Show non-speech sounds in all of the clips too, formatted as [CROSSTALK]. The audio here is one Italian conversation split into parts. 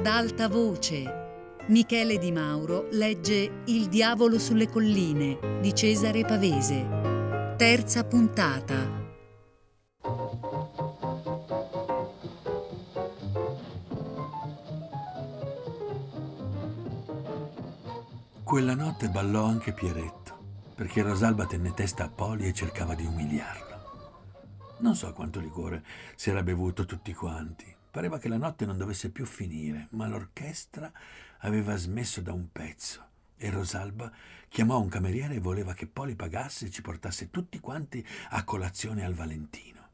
ad alta voce. Michele Di Mauro legge Il diavolo sulle colline di Cesare Pavese. Terza puntata. Quella notte ballò anche Pieretto, perché Rosalba tenne testa a Poli e cercava di umiliarlo. Non so quanto liquore si era bevuto tutti quanti. Pareva che la notte non dovesse più finire, ma l'orchestra aveva smesso da un pezzo e Rosalba chiamò un cameriere e voleva che Poli pagasse e ci portasse tutti quanti a colazione al Valentino.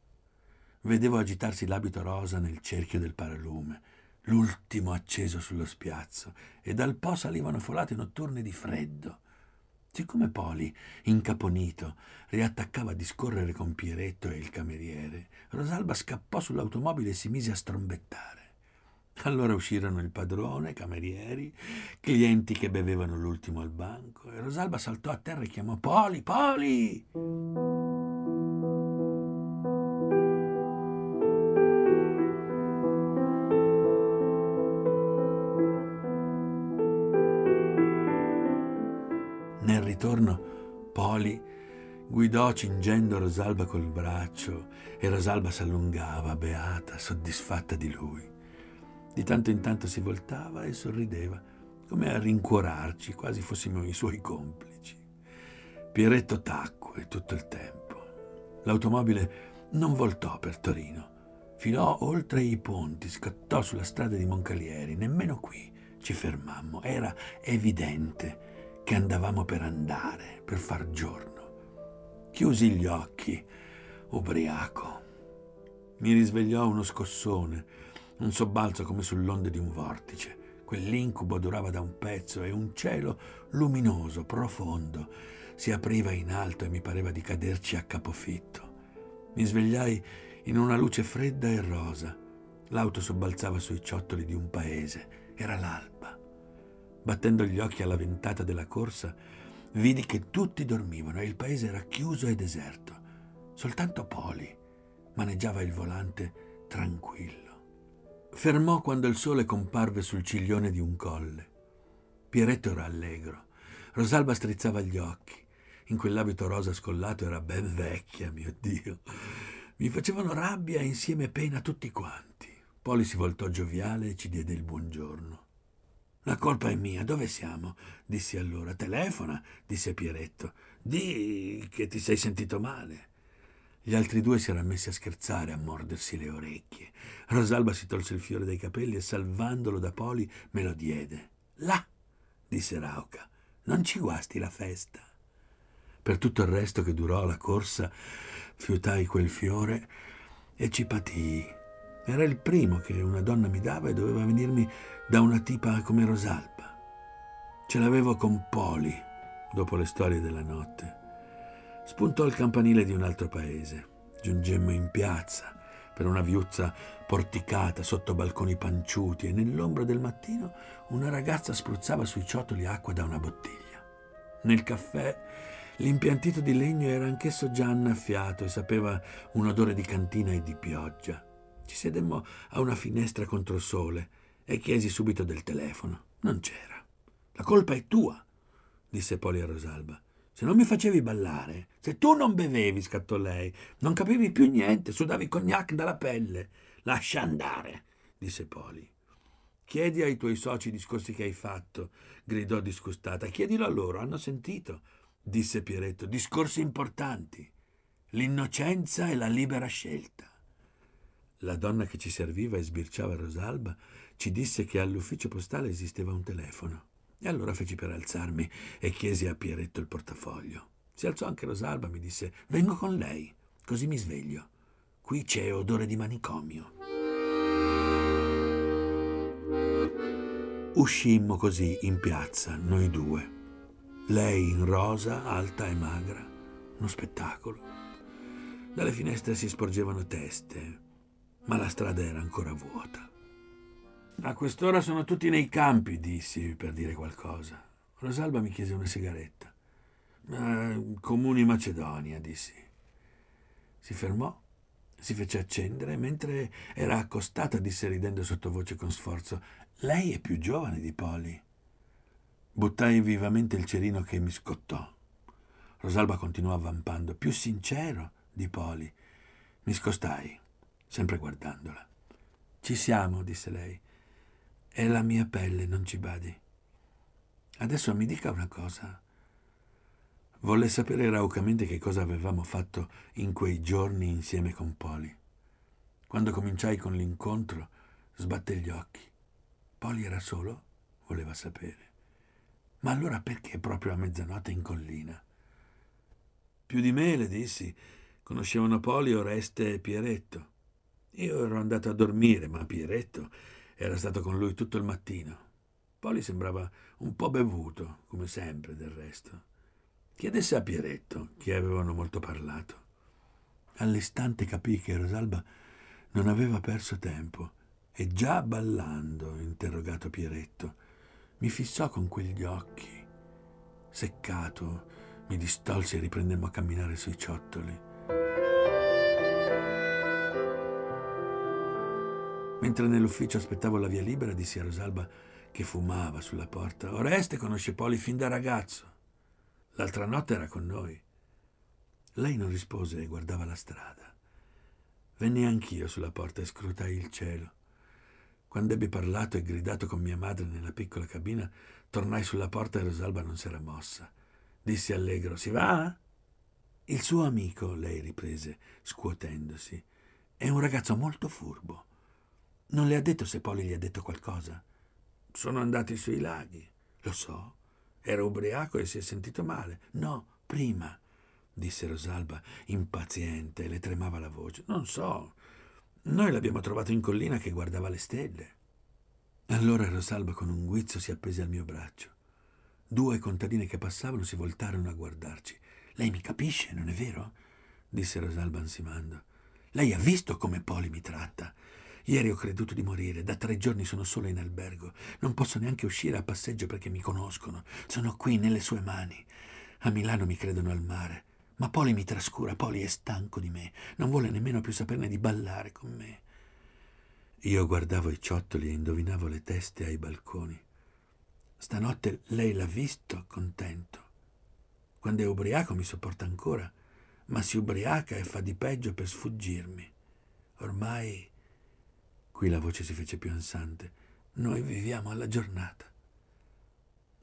Vedevo agitarsi l'abito rosa nel cerchio del paralume l'ultimo acceso sullo spiazzo, e dal po' salivano folate notturne di freddo. Siccome Poli, incaponito, riattaccava a discorrere con Pieretto e il cameriere, Rosalba scappò sull'automobile e si mise a strombettare. Allora uscirono il padrone, camerieri, clienti che bevevano l'ultimo al banco, e Rosalba saltò a terra e chiamò Poli, Poli! Guidò cingendo Rosalba col braccio e Rosalba s'allungava, beata, soddisfatta di lui. Di tanto in tanto si voltava e sorrideva, come a rincuorarci, quasi fossimo i suoi complici. Pieretto tacque tutto il tempo. L'automobile non voltò per Torino. Filò oltre i ponti, scattò sulla strada di Moncalieri. Nemmeno qui ci fermammo. Era evidente che andavamo per andare, per far giorno. Chiusi gli occhi, ubriaco. Mi risvegliò uno scossone, un sobbalzo come sull'onde di un vortice. Quell'incubo durava da un pezzo e un cielo luminoso, profondo, si apriva in alto e mi pareva di caderci a capofitto. Mi svegliai in una luce fredda e rosa. L'auto sobbalzava sui ciottoli di un paese. Era l'alba. Battendo gli occhi alla ventata della corsa, vidi che tutti dormivano e il paese era chiuso e deserto. Soltanto Poli maneggiava il volante tranquillo. Fermò quando il sole comparve sul ciglione di un colle. Pieretto era allegro. Rosalba strizzava gli occhi. In quell'abito rosa scollato era ben vecchia, mio Dio. Mi facevano rabbia e insieme pena tutti quanti. Poli si voltò gioviale e ci diede il buongiorno. La colpa è mia, dove siamo? dissi allora. Telefona, disse Pieretto. Di che ti sei sentito male. Gli altri due si erano messi a scherzare, a mordersi le orecchie. Rosalba si tolse il fiore dai capelli e, salvandolo da Poli, me lo diede. Là, disse Rauca, non ci guasti la festa. Per tutto il resto che durò la corsa, fiutai quel fiore e ci patii. Era il primo che una donna mi dava e doveva venirmi da una tipa come Rosalba. Ce l'avevo con Poli, dopo le storie della notte. Spuntò il campanile di un altro paese. Giungemmo in piazza, per una viuzza porticata sotto balconi panciuti e nell'ombra del mattino una ragazza spruzzava sui ciottoli acqua da una bottiglia. Nel caffè l'impiantito di legno era anch'esso già annaffiato e sapeva un odore di cantina e di pioggia. Ci sedemmo a una finestra contro il sole e chiesi subito del telefono. Non c'era. La colpa è tua, disse Poli a Rosalba. Se non mi facevi ballare, se tu non bevevi, scattò lei, non capivi più niente, sudavi cognac dalla pelle. Lascia andare, disse Poli. Chiedi ai tuoi soci i discorsi che hai fatto, gridò disgustata. Chiedilo a loro, hanno sentito, disse Pieretto. Discorsi importanti. L'innocenza e la libera scelta. La donna che ci serviva e sbirciava Rosalba ci disse che all'ufficio postale esisteva un telefono. E allora feci per alzarmi e chiesi a Pieretto il portafoglio. Si alzò anche Rosalba, mi disse: Vengo con lei, così mi sveglio. Qui c'è odore di manicomio. Uscimmo così in piazza, noi due. Lei in rosa, alta e magra. Uno spettacolo. Dalle finestre si sporgevano teste, ma la strada era ancora vuota. A quest'ora sono tutti nei campi, dissi per dire qualcosa. Rosalba mi chiese una sigaretta. Eh, comuni Macedonia, dissi. Si fermò, si fece accendere, mentre era accostata, disse ridendo sottovoce con sforzo. Lei è più giovane di Poli. Buttai vivamente il cerino che mi scottò. Rosalba continuò avvampando. Più sincero di Poli. Mi scostai, sempre guardandola. Ci siamo, disse lei. È la mia pelle, non ci badi. Adesso mi dica una cosa. Volle sapere raucamente che cosa avevamo fatto in quei giorni insieme con Poli. Quando cominciai con l'incontro, sbatté gli occhi. Poli era solo? Voleva sapere. Ma allora perché proprio a mezzanotte in collina? Più di me, le dissi, conoscevano Poli, Oreste e Pieretto. Io ero andato a dormire, ma Pieretto era stato con lui tutto il mattino. Poli sembrava un po' bevuto, come sempre del resto. Chiedesse a Pieretto, che avevano molto parlato. All'istante capì che Rosalba non aveva perso tempo e già ballando, interrogato Pieretto, mi fissò con quegli occhi. Seccato, mi distolse e riprendemmo a camminare sui ciottoli. Mentre nell'ufficio aspettavo la via libera, dissi a Rosalba che fumava sulla porta. Oreste conosce Poli fin da ragazzo. L'altra notte era con noi. Lei non rispose e guardava la strada. Venni anch'io sulla porta e scrutai il cielo. Quando ebbi parlato e gridato con mia madre nella piccola cabina, tornai sulla porta e Rosalba non s'era mossa. Dissi allegro: Si va? Il suo amico, lei riprese, scuotendosi, è un ragazzo molto furbo. Non le ha detto se Poli gli ha detto qualcosa? Sono andati sui laghi. Lo so. Era ubriaco e si è sentito male. No, prima, disse Rosalba, impaziente, le tremava la voce. Non so. Noi l'abbiamo trovato in collina che guardava le stelle. Allora Rosalba con un guizzo si appese al mio braccio. Due contadine che passavano si voltarono a guardarci. Lei mi capisce, non è vero? disse Rosalba ansimando. Lei ha visto come Poli mi tratta. Ieri ho creduto di morire, da tre giorni sono solo in albergo. Non posso neanche uscire a passeggio perché mi conoscono. Sono qui nelle sue mani. A Milano mi credono al mare. Ma Poli mi trascura, Poli è stanco di me, non vuole nemmeno più saperne di ballare con me. Io guardavo i ciottoli e indovinavo le teste ai balconi. Stanotte lei l'ha visto contento. Quando è ubriaco mi sopporta ancora, ma si ubriaca e fa di peggio per sfuggirmi. Ormai Qui la voce si fece più ansante. Noi viviamo alla giornata.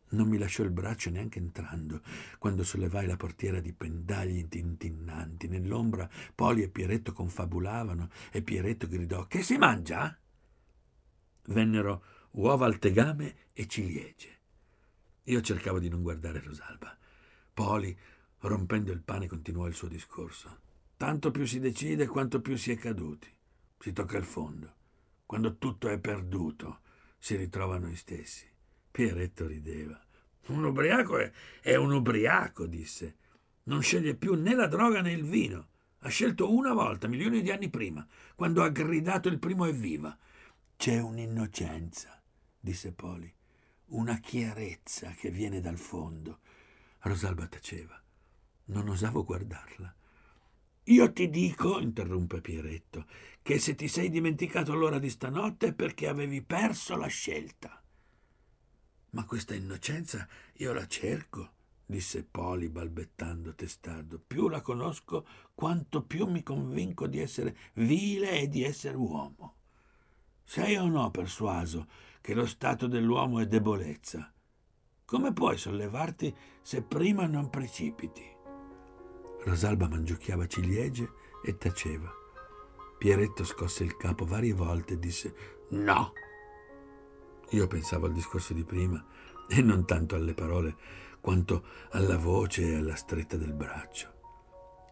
Non mi lasciò il braccio neanche entrando, quando sollevai la portiera di pendagli tintinnanti. Nell'ombra Poli e Pieretto confabulavano e Pieretto gridò Che si mangia? Vennero uova al tegame e ciliegie. Io cercavo di non guardare Rosalba. Poli, rompendo il pane, continuò il suo discorso. Tanto più si decide quanto più si è caduti. Si tocca il fondo. Quando tutto è perduto, si ritrova noi stessi. Pieretto rideva. Un ubriaco è, è un ubriaco, disse. Non sceglie più né la droga né il vino. Ha scelto una volta, milioni di anni prima, quando ha gridato il primo evviva. C'è un'innocenza, disse Poli, una chiarezza che viene dal fondo. Rosalba taceva. Non osavo guardarla. Io ti dico, interruppe Pieretto, che se ti sei dimenticato l'ora di stanotte è perché avevi perso la scelta. Ma questa innocenza io la cerco, disse Poli balbettando testardo. Più la conosco, quanto più mi convinco di essere vile e di essere uomo. Sei o no persuaso che lo stato dell'uomo è debolezza? Come puoi sollevarti se prima non precipiti? Rosalba mangiucchiava ciliegie e taceva. Pieretto scosse il capo varie volte e disse no. Io pensavo al discorso di prima e non tanto alle parole quanto alla voce e alla stretta del braccio.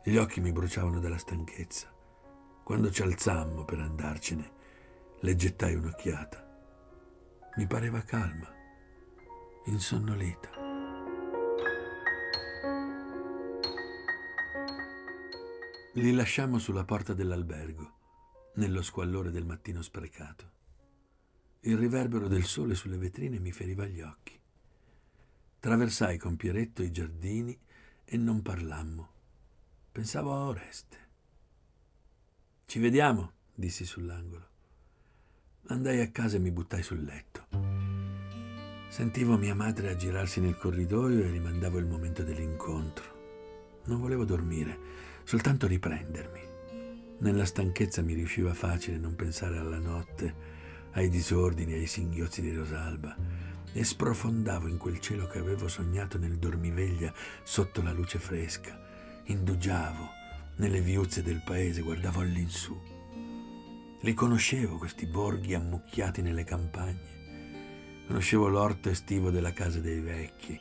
Gli occhi mi bruciavano dalla stanchezza. Quando ci alzammo per andarcene, le gettai un'occhiata. Mi pareva calma, insonnolita. Li lasciammo sulla porta dell'albergo, nello squallore del mattino sprecato. Il riverbero del sole sulle vetrine mi feriva gli occhi. Traversai con Pieretto i giardini e non parlammo. Pensavo a Oreste. Ci vediamo, dissi sull'angolo. Andai a casa e mi buttai sul letto. Sentivo mia madre aggirarsi nel corridoio e rimandavo il momento dell'incontro. Non volevo dormire, soltanto riprendermi. Nella stanchezza mi riusciva facile non pensare alla notte, ai disordini, ai singhiozzi di Rosalba e sprofondavo in quel cielo che avevo sognato nel dormiveglia sotto la luce fresca. Indugiavo nelle viuzze del paese, guardavo all'insù. Li conoscevo questi borghi ammucchiati nelle campagne Conoscevo l'orto estivo della casa dei vecchi,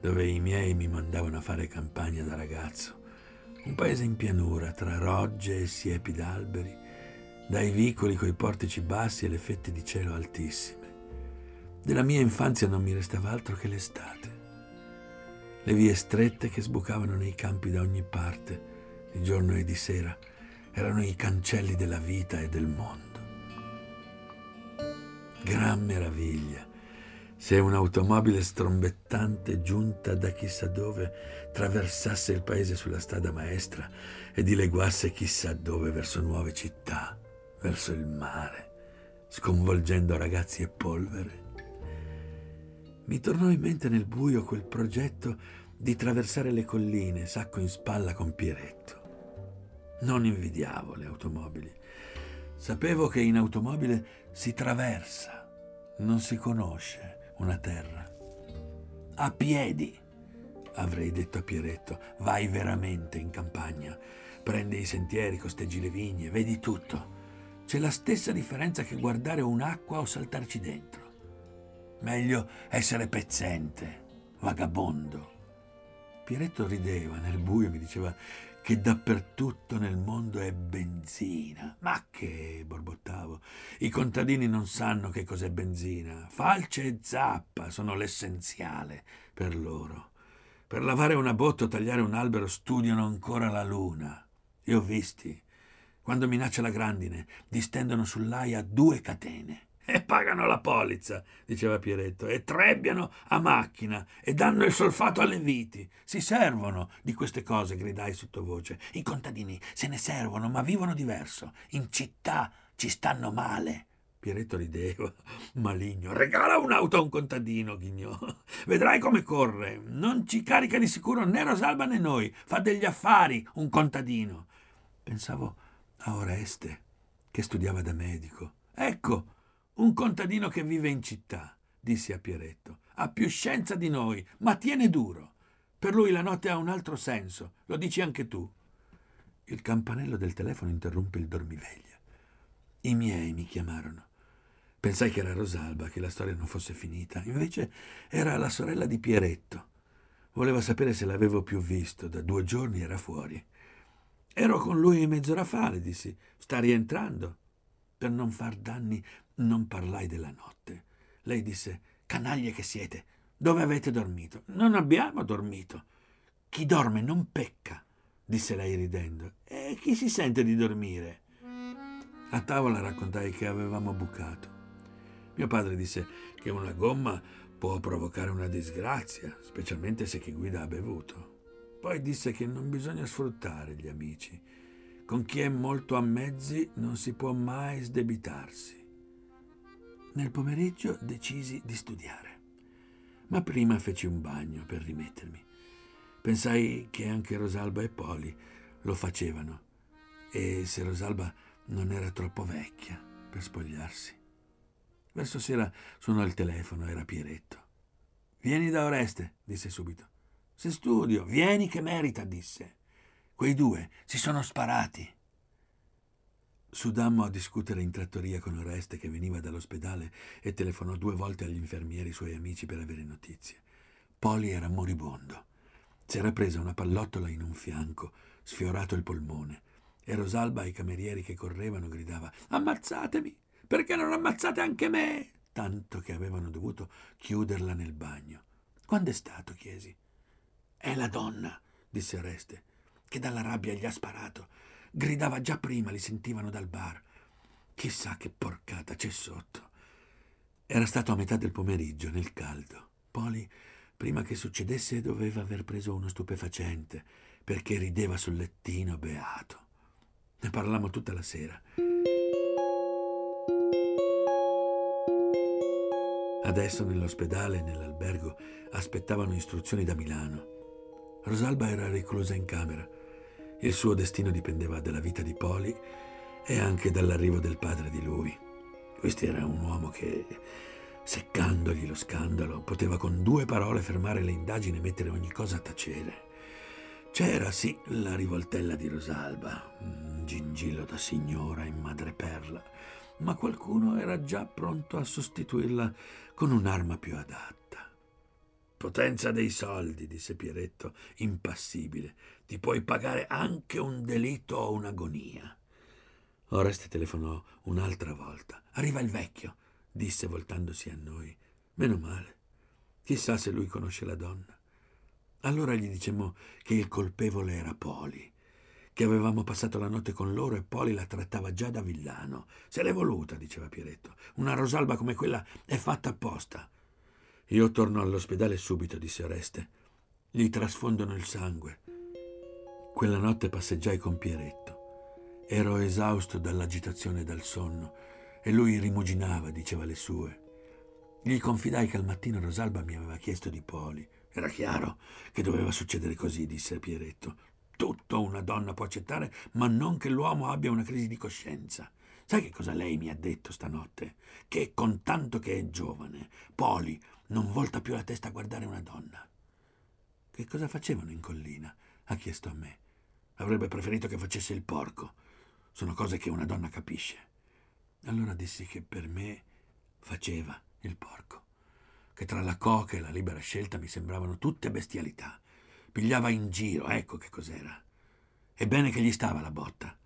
dove i miei mi mandavano a fare campagna da ragazzo. Un paese in pianura, tra rogge e siepi d'alberi, dai vicoli coi portici bassi e le fette di cielo altissime. Della mia infanzia non mi restava altro che l'estate. Le vie strette che sbucavano nei campi da ogni parte, di giorno e di sera, erano i cancelli della vita e del mondo. Gran meraviglia se un'automobile strombettante giunta da chissà dove traversasse il paese sulla strada maestra e dileguasse chissà dove verso nuove città, verso il mare, sconvolgendo ragazzi e polvere. Mi tornò in mente nel buio quel progetto di traversare le colline, sacco in spalla con Pieretto. Non invidiavo le automobili. Sapevo che in automobile si traversa, non si conosce una terra. A piedi, avrei detto a Pieretto, vai veramente in campagna, prendi i sentieri, costeggi le vigne, vedi tutto. C'è la stessa differenza che guardare un'acqua o saltarci dentro. Meglio essere pezzente, vagabondo. Pieretto rideva nel buio e mi diceva che dappertutto nel mondo è benzina. Ma che, borbottavo, i contadini non sanno che cos'è benzina. Falce e zappa sono l'essenziale per loro. Per lavare una botte o tagliare un albero studiano ancora la luna. Li ho visti. Quando minaccia la grandine, distendono sull'aia due catene e pagano la polizza, diceva Pieretto, e trebbiano a macchina e danno il solfato alle viti. Si servono di queste cose, gridai sottovoce. I contadini se ne servono, ma vivono diverso. In città ci stanno male. Pieretto rideva, [LAUGHS] maligno. Regala un'auto a un contadino, ghignò. Vedrai come corre. Non ci carica di sicuro né Rosalba né noi. Fa degli affari, un contadino. Pensavo a Oreste, che studiava da medico. Ecco, un contadino che vive in città, dissi a Pieretto. Ha più scienza di noi, ma tiene duro. Per lui la notte ha un altro senso, lo dici anche tu. Il campanello del telefono interruppe il dormiveglia. I miei mi chiamarono. Pensai che era Rosalba, che la storia non fosse finita. Invece era la sorella di Pieretto. Voleva sapere se l'avevo più visto. Da due giorni era fuori. Ero con lui mezz'ora fa, le dissi. Sta rientrando. Per non far danni non parlai della notte. Lei disse: Canaglie che siete, dove avete dormito? Non abbiamo dormito. Chi dorme non pecca, disse lei ridendo. E chi si sente di dormire? A tavola raccontai che avevamo bucato. Mio padre disse che una gomma può provocare una disgrazia, specialmente se chi guida ha bevuto. Poi disse che non bisogna sfruttare gli amici. Con chi è molto a mezzi non si può mai sdebitarsi. Nel pomeriggio decisi di studiare, ma prima feci un bagno per rimettermi. Pensai che anche Rosalba e Poli lo facevano e se Rosalba non era troppo vecchia per spogliarsi. Verso sera suonò il telefono, era Pieretto. Vieni da Oreste, disse subito. Se studio, vieni che merita, disse. Quei due si sono sparati. Sudammo a discutere in trattoria con Oreste che veniva dall'ospedale e telefonò due volte agli infermieri suoi amici per avere notizie. Poli era moribondo. S'era presa una pallottola in un fianco, sfiorato il polmone, e Rosalba ai camerieri che correvano gridava Ammazzatemi! Perché non ammazzate anche me? Tanto che avevano dovuto chiuderla nel bagno. Quando è stato? chiesi. È la donna, disse Oreste, che dalla rabbia gli ha sparato Gridava già prima, li sentivano dal bar. Chissà che porcata c'è sotto. Era stato a metà del pomeriggio, nel caldo. Poli, prima che succedesse, doveva aver preso uno stupefacente, perché rideva sul lettino beato. Ne parlammo tutta la sera. Adesso nell'ospedale e nell'albergo aspettavano istruzioni da Milano. Rosalba era reclusa in camera. Il suo destino dipendeva dalla vita di Poli e anche dall'arrivo del padre di lui. Questo era un uomo che, seccandogli lo scandalo, poteva con due parole fermare le indagini e mettere ogni cosa a tacere. C'era sì la rivoltella di Rosalba, un gingillo da signora in madreperla, ma qualcuno era già pronto a sostituirla con un'arma più adatta. Potenza dei soldi, disse Pieretto, impassibile. Ti puoi pagare anche un delitto o un'agonia. Oreste telefonò un'altra volta. Arriva il vecchio, disse voltandosi a noi. Meno male. Chissà se lui conosce la donna. Allora gli dicemmo che il colpevole era Poli, che avevamo passato la notte con loro e Poli la trattava già da villano. Se l'è voluta, diceva Pieretto. Una rosalba come quella è fatta apposta. Io torno all'ospedale subito, disse Oreste. Gli trasfondono il sangue. Quella notte passeggiai con Pieretto. Ero esausto dall'agitazione e dal sonno e lui rimuginava, diceva le sue. Gli confidai che al mattino Rosalba mi aveva chiesto di Poli. Era chiaro che doveva succedere così, disse Pieretto. Tutto una donna può accettare, ma non che l'uomo abbia una crisi di coscienza. Sai che cosa lei mi ha detto stanotte? Che con tanto che è giovane, Poli non volta più la testa a guardare una donna. Che cosa facevano in collina? ha chiesto a me. Avrebbe preferito che facesse il porco. Sono cose che una donna capisce. Allora dissi che per me faceva il porco, che tra la coca e la libera scelta mi sembravano tutte bestialità. Pigliava in giro, ecco che cos'era. Ebbene che gli stava la botta.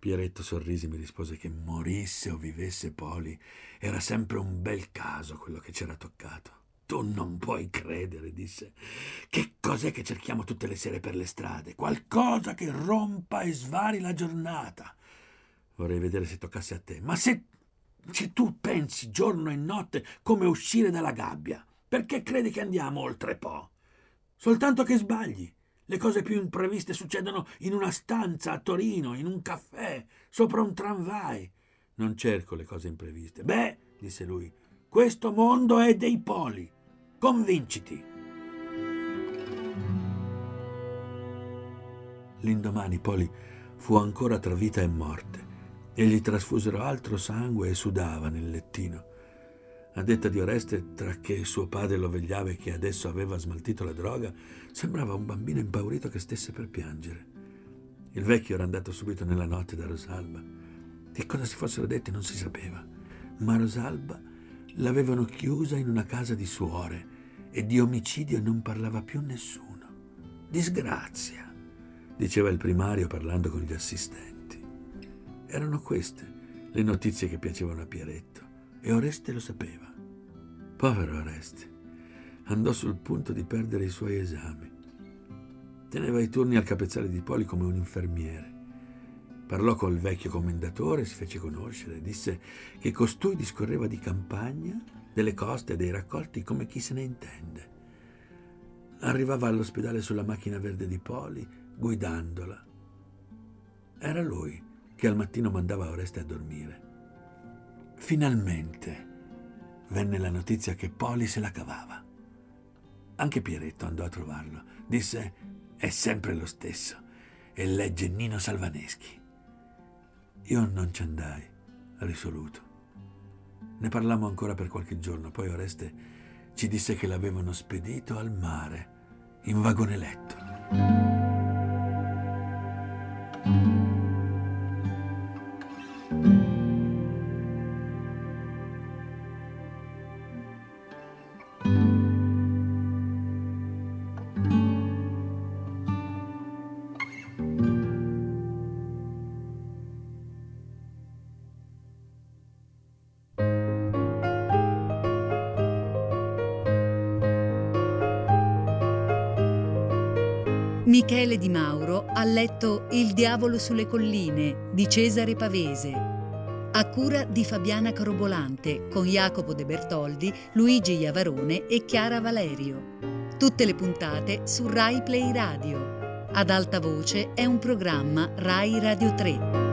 Pieretto sorrise e mi rispose che morisse o vivesse Poli era sempre un bel caso quello che c'era toccato. Tu non puoi credere, disse. Che cos'è che cerchiamo tutte le sere per le strade? Qualcosa che rompa e svari la giornata. Vorrei vedere se toccasse a te. Ma se, se tu pensi giorno e notte come uscire dalla gabbia, perché credi che andiamo oltre Po? Soltanto che sbagli. Le cose più impreviste succedono in una stanza a Torino, in un caffè, sopra un tramvai. Non cerco le cose impreviste. Beh, disse lui, questo mondo è dei poli. Convinciti. L'indomani Poli fu ancora tra vita e morte e gli trasfusero altro sangue e sudava nel lettino. A detta di Oreste, tra che suo padre lo vegliava e che adesso aveva smaltito la droga, sembrava un bambino impaurito che stesse per piangere. Il vecchio era andato subito nella notte da Rosalba. Che cosa si fossero detti non si sapeva, ma Rosalba l'avevano chiusa in una casa di suore e di omicidio non parlava più nessuno. Disgrazia, diceva il primario parlando con gli assistenti. Erano queste le notizie che piacevano a Pieretto e Oreste lo sapeva. Povero Oreste, andò sul punto di perdere i suoi esami. Teneva i turni al capezzale di Poli come un infermiere. Parlò col vecchio commendatore, si fece conoscere, disse che costui discorreva di campagna, delle coste e dei raccolti come chi se ne intende. Arrivava all'ospedale sulla macchina verde di Poli, guidandola. Era lui che al mattino mandava Oreste a dormire. Finalmente venne la notizia che Poli se la cavava. Anche Pieretto andò a trovarlo. Disse: È sempre lo stesso. E legge Nino Salvaneschi. Io non ci andai, risoluto. Ne parlammo ancora per qualche giorno, poi Oreste ci disse che l'avevano spedito al mare, in vagone letto. Michele Di Mauro ha letto Il diavolo sulle colline di Cesare Pavese, a cura di Fabiana Carobolante con Jacopo De Bertoldi, Luigi Iavarone e Chiara Valerio. Tutte le puntate su Rai Play Radio. Ad alta voce è un programma Rai Radio 3.